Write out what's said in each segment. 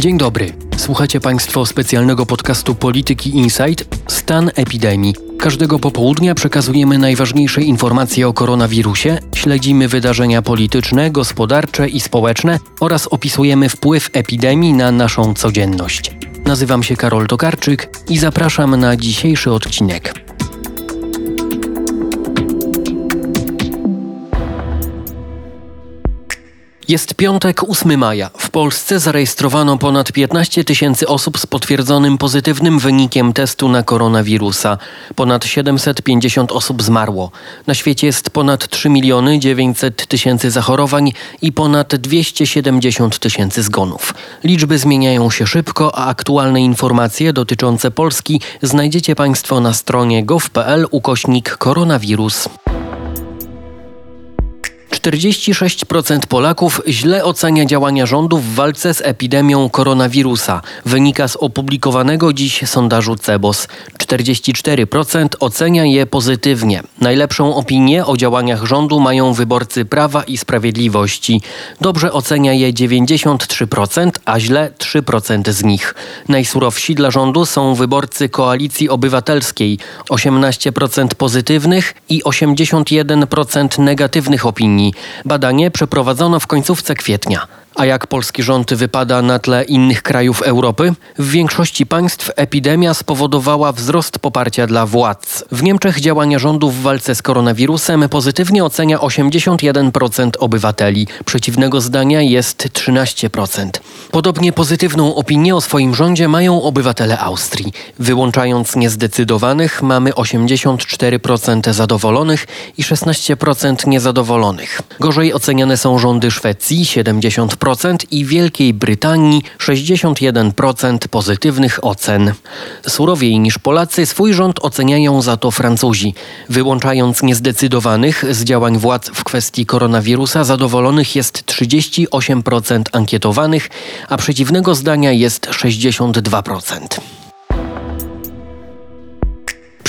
Dzień dobry. Słuchacie Państwo specjalnego podcastu Polityki Insight Stan epidemii. Każdego popołudnia przekazujemy najważniejsze informacje o koronawirusie, śledzimy wydarzenia polityczne, gospodarcze i społeczne oraz opisujemy wpływ epidemii na naszą codzienność. Nazywam się Karol Tokarczyk i zapraszam na dzisiejszy odcinek. Jest piątek 8 maja. W Polsce zarejestrowano ponad 15 tysięcy osób z potwierdzonym pozytywnym wynikiem testu na koronawirusa. Ponad 750 osób zmarło. Na świecie jest ponad 3 miliony 900 tysięcy zachorowań i ponad 270 tysięcy zgonów. Liczby zmieniają się szybko, a aktualne informacje dotyczące Polski znajdziecie Państwo na stronie gov.pl ukośnik koronawirus. 46% Polaków źle ocenia działania rządu w walce z epidemią koronawirusa. Wynika z opublikowanego dziś sondażu CEBOS. 44% ocenia je pozytywnie. Najlepszą opinię o działaniach rządu mają wyborcy Prawa i Sprawiedliwości. Dobrze ocenia je 93%, a źle 3% z nich. Najsurowsi dla rządu są wyborcy Koalicji Obywatelskiej. 18% pozytywnych i 81% negatywnych opinii. Badanie przeprowadzono w końcówce kwietnia. A jak polski rząd wypada na tle innych krajów Europy? W większości państw epidemia spowodowała wzrost poparcia dla władz. W Niemczech działania rządu w walce z koronawirusem pozytywnie ocenia 81% obywateli. Przeciwnego zdania jest 13%. Podobnie pozytywną opinię o swoim rządzie mają obywatele Austrii. Wyłączając niezdecydowanych, mamy 84% zadowolonych i 16% niezadowolonych. Gorzej oceniane są rządy Szwecji 70% i Wielkiej Brytanii 61% pozytywnych ocen. Surowiej niż Polacy swój rząd oceniają za to Francuzi. Wyłączając niezdecydowanych z działań władz w kwestii koronawirusa zadowolonych jest 38% ankietowanych, a przeciwnego zdania jest 62%.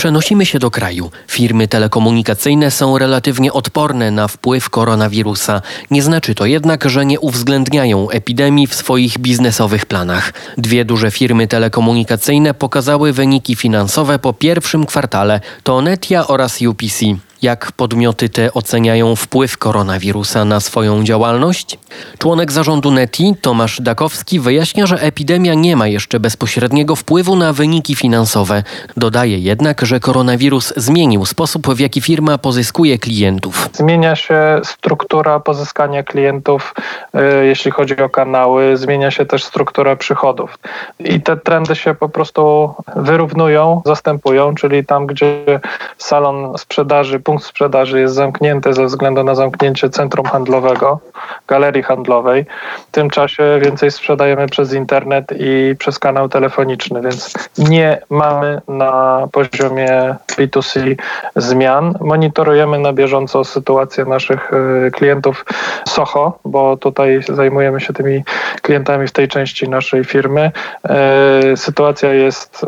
Przenosimy się do kraju. Firmy telekomunikacyjne są relatywnie odporne na wpływ koronawirusa. Nie znaczy to jednak, że nie uwzględniają epidemii w swoich biznesowych planach. Dwie duże firmy telekomunikacyjne pokazały wyniki finansowe po pierwszym kwartale to Netia oraz UPC. Jak podmioty te oceniają wpływ koronawirusa na swoją działalność? Członek zarządu NETI, Tomasz Dakowski, wyjaśnia, że epidemia nie ma jeszcze bezpośredniego wpływu na wyniki finansowe. Dodaje jednak, że koronawirus zmienił sposób, w jaki firma pozyskuje klientów. Zmienia się struktura pozyskania klientów, y, jeśli chodzi o kanały, zmienia się też struktura przychodów. I te trendy się po prostu wyrównują, zastępują, czyli tam, gdzie salon sprzedaży, punkt sprzedaży jest zamknięty ze względu na zamknięcie centrum handlowego, galerii handlowej. W tym czasie więcej sprzedajemy przez internet i przez kanał telefoniczny, więc nie mamy na poziomie B2C zmian. Monitorujemy na bieżąco sytuację naszych y, klientów Soho, bo tutaj zajmujemy się tymi klientami w tej części naszej firmy. Y, sytuacja jest y,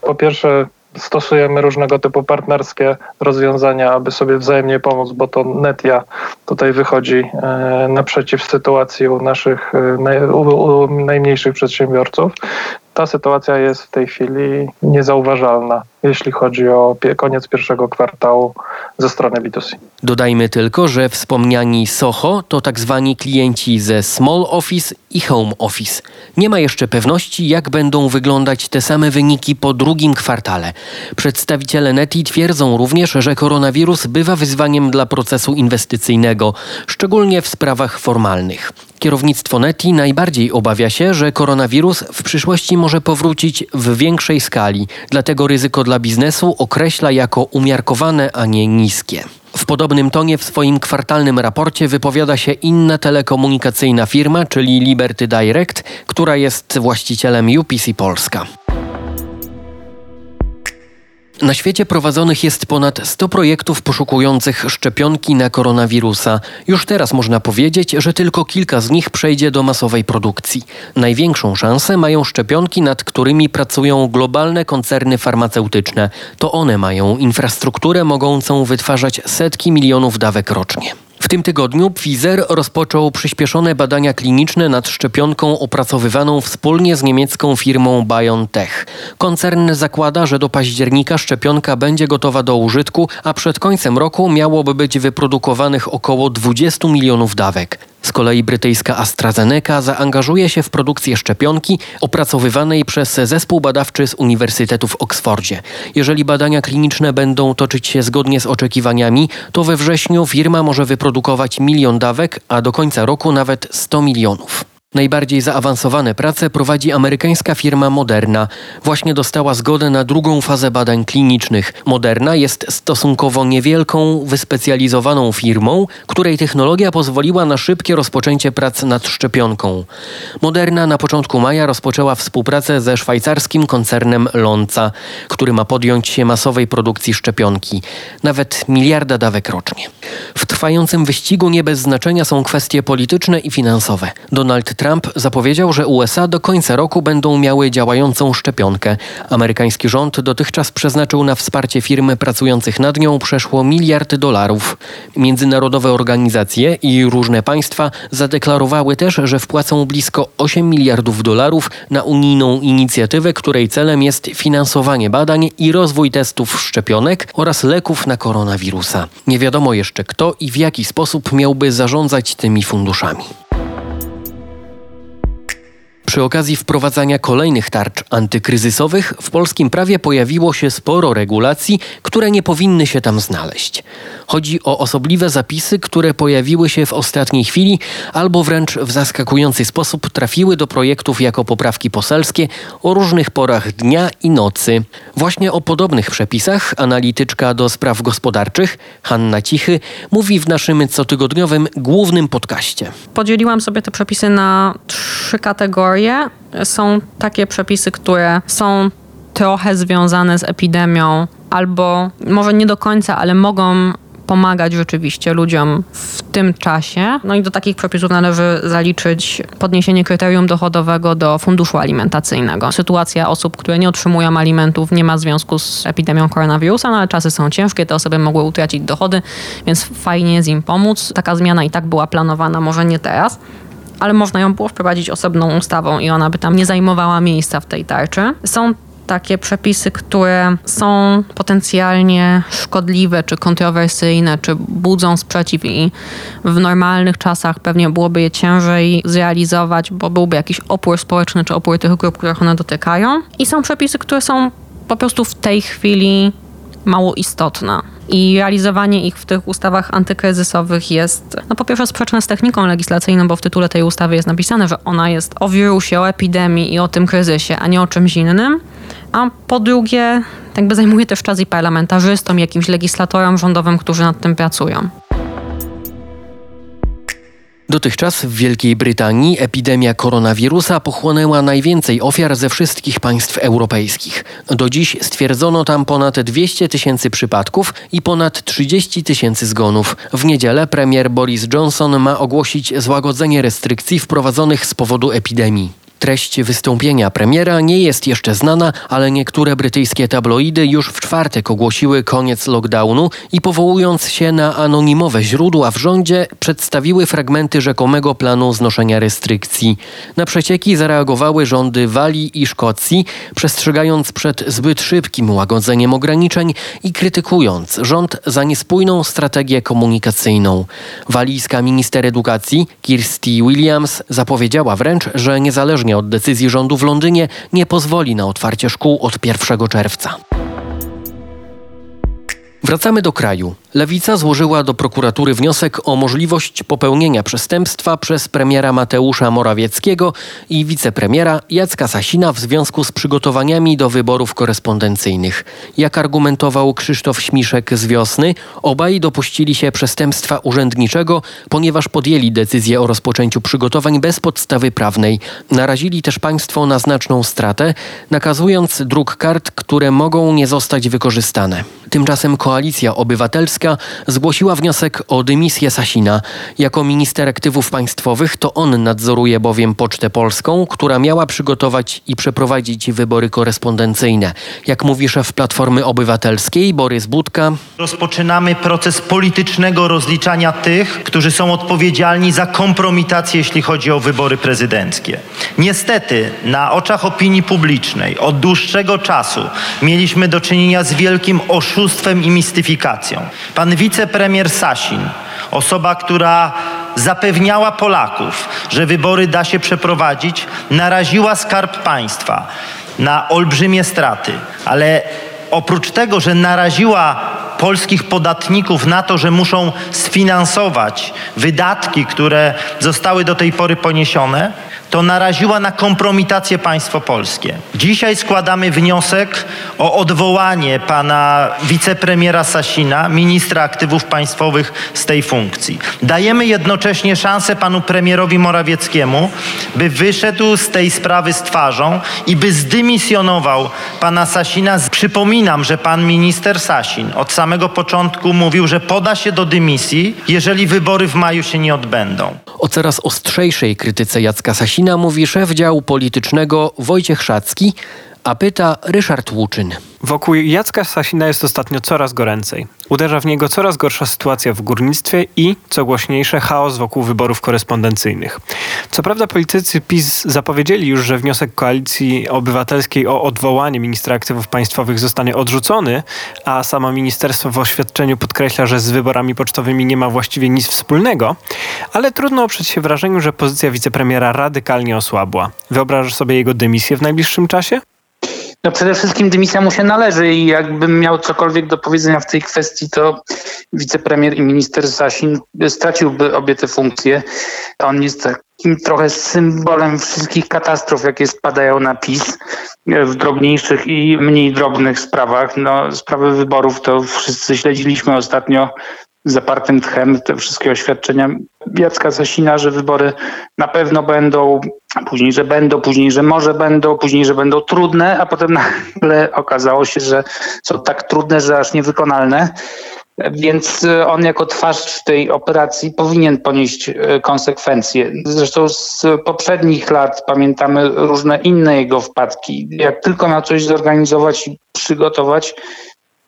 po pierwsze stosujemy różnego typu partnerskie rozwiązania, aby sobie wzajemnie pomóc, bo to Netia tutaj wychodzi e, naprzeciw sytuacji u naszych e, u, najmniejszych przedsiębiorców. Ta sytuacja jest w tej chwili niezauważalna jeśli chodzi o koniec pierwszego kwartału ze strony B2C. Dodajmy tylko, że wspomniani Soho to tak zwani klienci ze Small Office i Home Office. Nie ma jeszcze pewności, jak będą wyglądać te same wyniki po drugim kwartale. Przedstawiciele Neti twierdzą również, że koronawirus bywa wyzwaniem dla procesu inwestycyjnego, szczególnie w sprawach formalnych. Kierownictwo Neti najbardziej obawia się, że koronawirus w przyszłości może powrócić w większej skali, dlatego ryzyko dla biznesu określa jako umiarkowane, a nie niskie. W podobnym tonie w swoim kwartalnym raporcie wypowiada się inna telekomunikacyjna firma, czyli Liberty Direct, która jest właścicielem UPC Polska. Na świecie prowadzonych jest ponad 100 projektów poszukujących szczepionki na koronawirusa. Już teraz można powiedzieć, że tylko kilka z nich przejdzie do masowej produkcji. Największą szansę mają szczepionki, nad którymi pracują globalne koncerny farmaceutyczne. To one mają infrastrukturę mogącą wytwarzać setki milionów dawek rocznie. W tym tygodniu Pfizer rozpoczął przyspieszone badania kliniczne nad szczepionką opracowywaną wspólnie z niemiecką firmą BioNTech. Koncern zakłada, że do października szczepionka będzie gotowa do użytku, a przed końcem roku miałoby być wyprodukowanych około 20 milionów dawek. Z kolei brytyjska AstraZeneca zaangażuje się w produkcję szczepionki opracowywanej przez zespół badawczy z Uniwersytetu w Oksfordzie. Jeżeli badania kliniczne będą toczyć się zgodnie z oczekiwaniami, to we wrześniu firma może wyprodukować milion dawek, a do końca roku nawet 100 milionów. Najbardziej zaawansowane prace prowadzi amerykańska firma Moderna. Właśnie dostała zgodę na drugą fazę badań klinicznych. Moderna jest stosunkowo niewielką, wyspecjalizowaną firmą, której technologia pozwoliła na szybkie rozpoczęcie prac nad szczepionką. Moderna na początku maja rozpoczęła współpracę ze szwajcarskim koncernem Lonza, który ma podjąć się masowej produkcji szczepionki. Nawet miliarda dawek rocznie. W trwającym wyścigu nie bez znaczenia są kwestie polityczne i finansowe. Donald Trump zapowiedział, że USA do końca roku będą miały działającą szczepionkę. Amerykański rząd dotychczas przeznaczył na wsparcie firm pracujących nad nią przeszło miliard dolarów. Międzynarodowe organizacje i różne państwa zadeklarowały też, że wpłacą blisko 8 miliardów dolarów na unijną inicjatywę, której celem jest finansowanie badań i rozwój testów szczepionek oraz leków na koronawirusa. Nie wiadomo jeszcze kto i w jaki sposób miałby zarządzać tymi funduszami. Przy okazji wprowadzania kolejnych tarcz antykryzysowych w polskim prawie pojawiło się sporo regulacji, które nie powinny się tam znaleźć. Chodzi o osobliwe zapisy, które pojawiły się w ostatniej chwili albo wręcz w zaskakujący sposób trafiły do projektów jako poprawki poselskie o różnych porach dnia i nocy. Właśnie o podobnych przepisach analityczka do spraw gospodarczych Hanna Cichy mówi w naszym cotygodniowym głównym podcaście. Podzieliłam sobie te przepisy na trzy kategorie są takie przepisy, które są trochę związane z epidemią, albo może nie do końca, ale mogą pomagać rzeczywiście ludziom w tym czasie. No i do takich przepisów należy zaliczyć podniesienie kryterium dochodowego do funduszu alimentacyjnego. Sytuacja osób, które nie otrzymują alimentów nie ma związku z epidemią koronawirusa, no ale czasy są ciężkie, te osoby mogły utracić dochody, więc fajnie jest im pomóc. Taka zmiana i tak była planowana, może nie teraz ale można ją było wprowadzić osobną ustawą i ona by tam nie zajmowała miejsca w tej tarczy. Są takie przepisy, które są potencjalnie szkodliwe, czy kontrowersyjne, czy budzą sprzeciw i w normalnych czasach pewnie byłoby je ciężej zrealizować, bo byłby jakiś opór społeczny, czy opór tych grup, których one dotykają. I są przepisy, które są po prostu w tej chwili mało istotne i realizowanie ich w tych ustawach antykryzysowych jest no po pierwsze sprzeczne z techniką legislacyjną, bo w tytule tej ustawy jest napisane, że ona jest o wirusie, o epidemii i o tym kryzysie, a nie o czymś innym. A po drugie, jakby zajmuje też czas i parlamentarzystom, jakimś legislatorom rządowym, którzy nad tym pracują. Dotychczas w Wielkiej Brytanii epidemia koronawirusa pochłonęła najwięcej ofiar ze wszystkich państw europejskich. Do dziś stwierdzono tam ponad 200 tysięcy przypadków i ponad 30 tysięcy zgonów. W niedzielę premier Boris Johnson ma ogłosić złagodzenie restrykcji wprowadzonych z powodu epidemii. Treść wystąpienia premiera nie jest jeszcze znana, ale niektóre brytyjskie tabloidy już w czwartek ogłosiły koniec lockdownu i powołując się na anonimowe źródła w rządzie, przedstawiły fragmenty rzekomego planu znoszenia restrykcji. Na przecieki zareagowały rządy Walii i Szkocji, przestrzegając przed zbyt szybkim łagodzeniem ograniczeń i krytykując rząd za niespójną strategię komunikacyjną. Walijska minister edukacji Kirsty Williams zapowiedziała wręcz, że niezależnie od decyzji rządu w Londynie nie pozwoli na otwarcie szkół od 1 czerwca. Wracamy do kraju. Lewica złożyła do prokuratury wniosek o możliwość popełnienia przestępstwa przez premiera Mateusza Morawieckiego i wicepremiera Jacka Sasina w związku z przygotowaniami do wyborów korespondencyjnych. Jak argumentował Krzysztof Śmiszek z wiosny, obaj dopuścili się przestępstwa urzędniczego, ponieważ podjęli decyzję o rozpoczęciu przygotowań bez podstawy prawnej. Narazili też państwo na znaczną stratę, nakazując druk kart, które mogą nie zostać wykorzystane. Tymczasem Koalicja Obywatelska zgłosiła wniosek o dymisję Sasina. Jako minister aktywów państwowych to on nadzoruje bowiem Pocztę Polską, która miała przygotować i przeprowadzić wybory korespondencyjne. Jak mówi szef Platformy Obywatelskiej Borys Budka. Rozpoczynamy proces politycznego rozliczania tych, którzy są odpowiedzialni za kompromitację, jeśli chodzi o wybory prezydenckie. Niestety, na oczach opinii publicznej od dłuższego czasu mieliśmy do czynienia z wielkim oszustwem i mistyfikacją. Pan wicepremier Sasin, osoba, która zapewniała Polaków, że wybory da się przeprowadzić, naraziła skarb państwa na olbrzymie straty, ale oprócz tego, że naraziła polskich podatników na to, że muszą sfinansować wydatki, które zostały do tej pory poniesione, to naraziła na kompromitację państwo polskie. Dzisiaj składamy wniosek o odwołanie pana wicepremiera Sasina, ministra aktywów państwowych z tej funkcji. Dajemy jednocześnie szansę panu premierowi Morawieckiemu, by wyszedł z tej sprawy z twarzą i by zdymisjonował pana Sasina. Przypominam, że pan minister Sasin od samego początku mówił, że poda się do dymisji, jeżeli wybory w maju się nie odbędą. O coraz ostrzejszej krytyce Jacka Sasina mówi szef działu politycznego Wojciech Szacki, a pyta Ryszard Łuczyn. Wokół Jacka Sasina jest ostatnio coraz goręcej. Uderza w niego coraz gorsza sytuacja w górnictwie i, co głośniejsze, chaos wokół wyborów korespondencyjnych. Co prawda politycy PiS zapowiedzieli już, że wniosek Koalicji Obywatelskiej o odwołanie ministra aktywów państwowych zostanie odrzucony, a samo ministerstwo w oświadczeniu podkreśla, że z wyborami pocztowymi nie ma właściwie nic wspólnego, ale trudno oprzeć się wrażeniu, że pozycja wicepremiera radykalnie osłabła. Wyobrażasz sobie jego dymisję w najbliższym czasie? No przede wszystkim dymisja mu się należy i jakbym miał cokolwiek do powiedzenia w tej kwestii, to wicepremier i minister Sasin straciłby obie te funkcje. On jest takim trochę symbolem wszystkich katastrof, jakie spadają na PiS w drobniejszych i mniej drobnych sprawach. No, sprawy wyborów to wszyscy śledziliśmy ostatnio zapartym tchem te wszystkie oświadczenia Jacka Sasina, że wybory na pewno będą, później, że będą, później, że może będą, później, że będą trudne, a potem nagle okazało się, że są tak trudne, że aż niewykonalne. Więc on jako twarz tej operacji powinien ponieść e, konsekwencje. Zresztą z poprzednich lat pamiętamy różne inne jego wpadki. Jak tylko miał coś zorganizować i przygotować,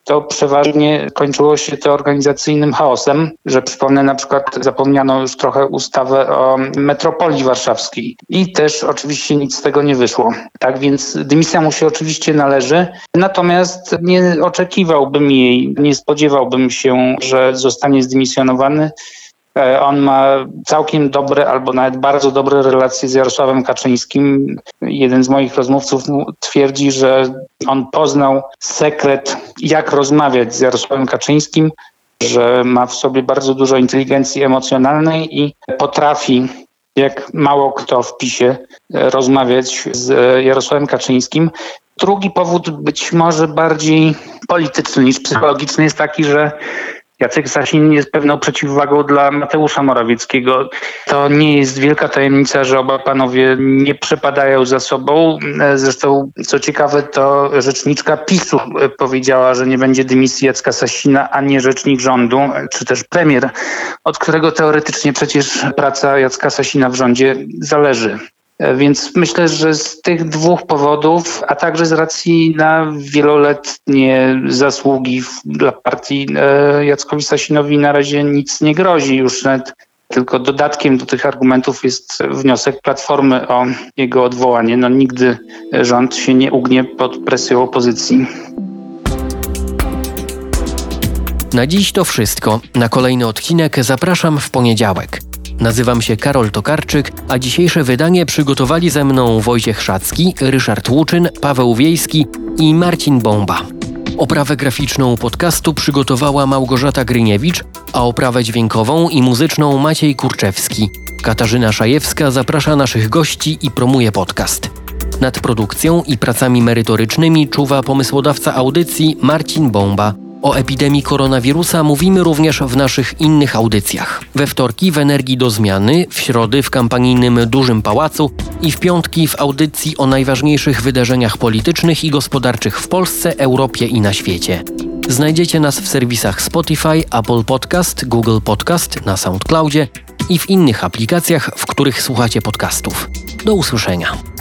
to przeważnie kończyło się to organizacyjnym chaosem, że przypomnę na przykład zapomniano już trochę ustawę o metropolii warszawskiej. I też oczywiście nic z tego nie wyszło. Tak więc dymisja mu się oczywiście należy, natomiast nie oczekiwałbym jej, nie spodziewałbym się, że zostanie zdymisjonowany on ma całkiem dobre albo nawet bardzo dobre relacje z Jarosławem Kaczyńskim. Jeden z moich rozmówców twierdzi, że on poznał sekret, jak rozmawiać z Jarosławem Kaczyńskim, że ma w sobie bardzo dużo inteligencji emocjonalnej i potrafi jak mało kto w PiSie rozmawiać z Jarosławem Kaczyńskim. Drugi powód, być może bardziej polityczny niż psychologiczny, jest taki, że Jacek Sasin jest pewną przeciwwagą dla Mateusza Morawieckiego. To nie jest wielka tajemnica, że oba panowie nie przepadają za sobą. Zresztą, co ciekawe, to rzeczniczka PiSu powiedziała, że nie będzie dymisji Jacka Sasina, a nie rzecznik rządu, czy też premier, od którego teoretycznie przecież praca Jacka Sasina w rządzie zależy. E, więc myślę, że z tych dwóch powodów, a także z racji na wieloletnie zasługi dla partii e, Jackowi Sasinowi na razie nic nie grozi. Już nawet tylko dodatkiem do tych argumentów jest wniosek Platformy o jego odwołanie. No, nigdy rząd się nie ugnie pod presją opozycji. Na dziś to wszystko. Na kolejny odcinek zapraszam w poniedziałek. Nazywam się Karol Tokarczyk, a dzisiejsze wydanie przygotowali ze mną Wojciech Szacki, Ryszard Łuczyn, Paweł Wiejski i Marcin Bomba. Oprawę graficzną podcastu przygotowała Małgorzata Gryniewicz, a oprawę dźwiękową i muzyczną Maciej Kurczewski. Katarzyna Szajewska zaprasza naszych gości i promuje podcast. Nad produkcją i pracami merytorycznymi czuwa pomysłodawca audycji Marcin Bomba. O epidemii koronawirusa mówimy również w naszych innych audycjach. We wtorki w Energii do Zmiany, w środy w kampanijnym Dużym Pałacu i w piątki w audycji o najważniejszych wydarzeniach politycznych i gospodarczych w Polsce, Europie i na świecie. Znajdziecie nas w serwisach Spotify, Apple Podcast, Google Podcast, na SoundCloudzie i w innych aplikacjach, w których słuchacie podcastów. Do usłyszenia.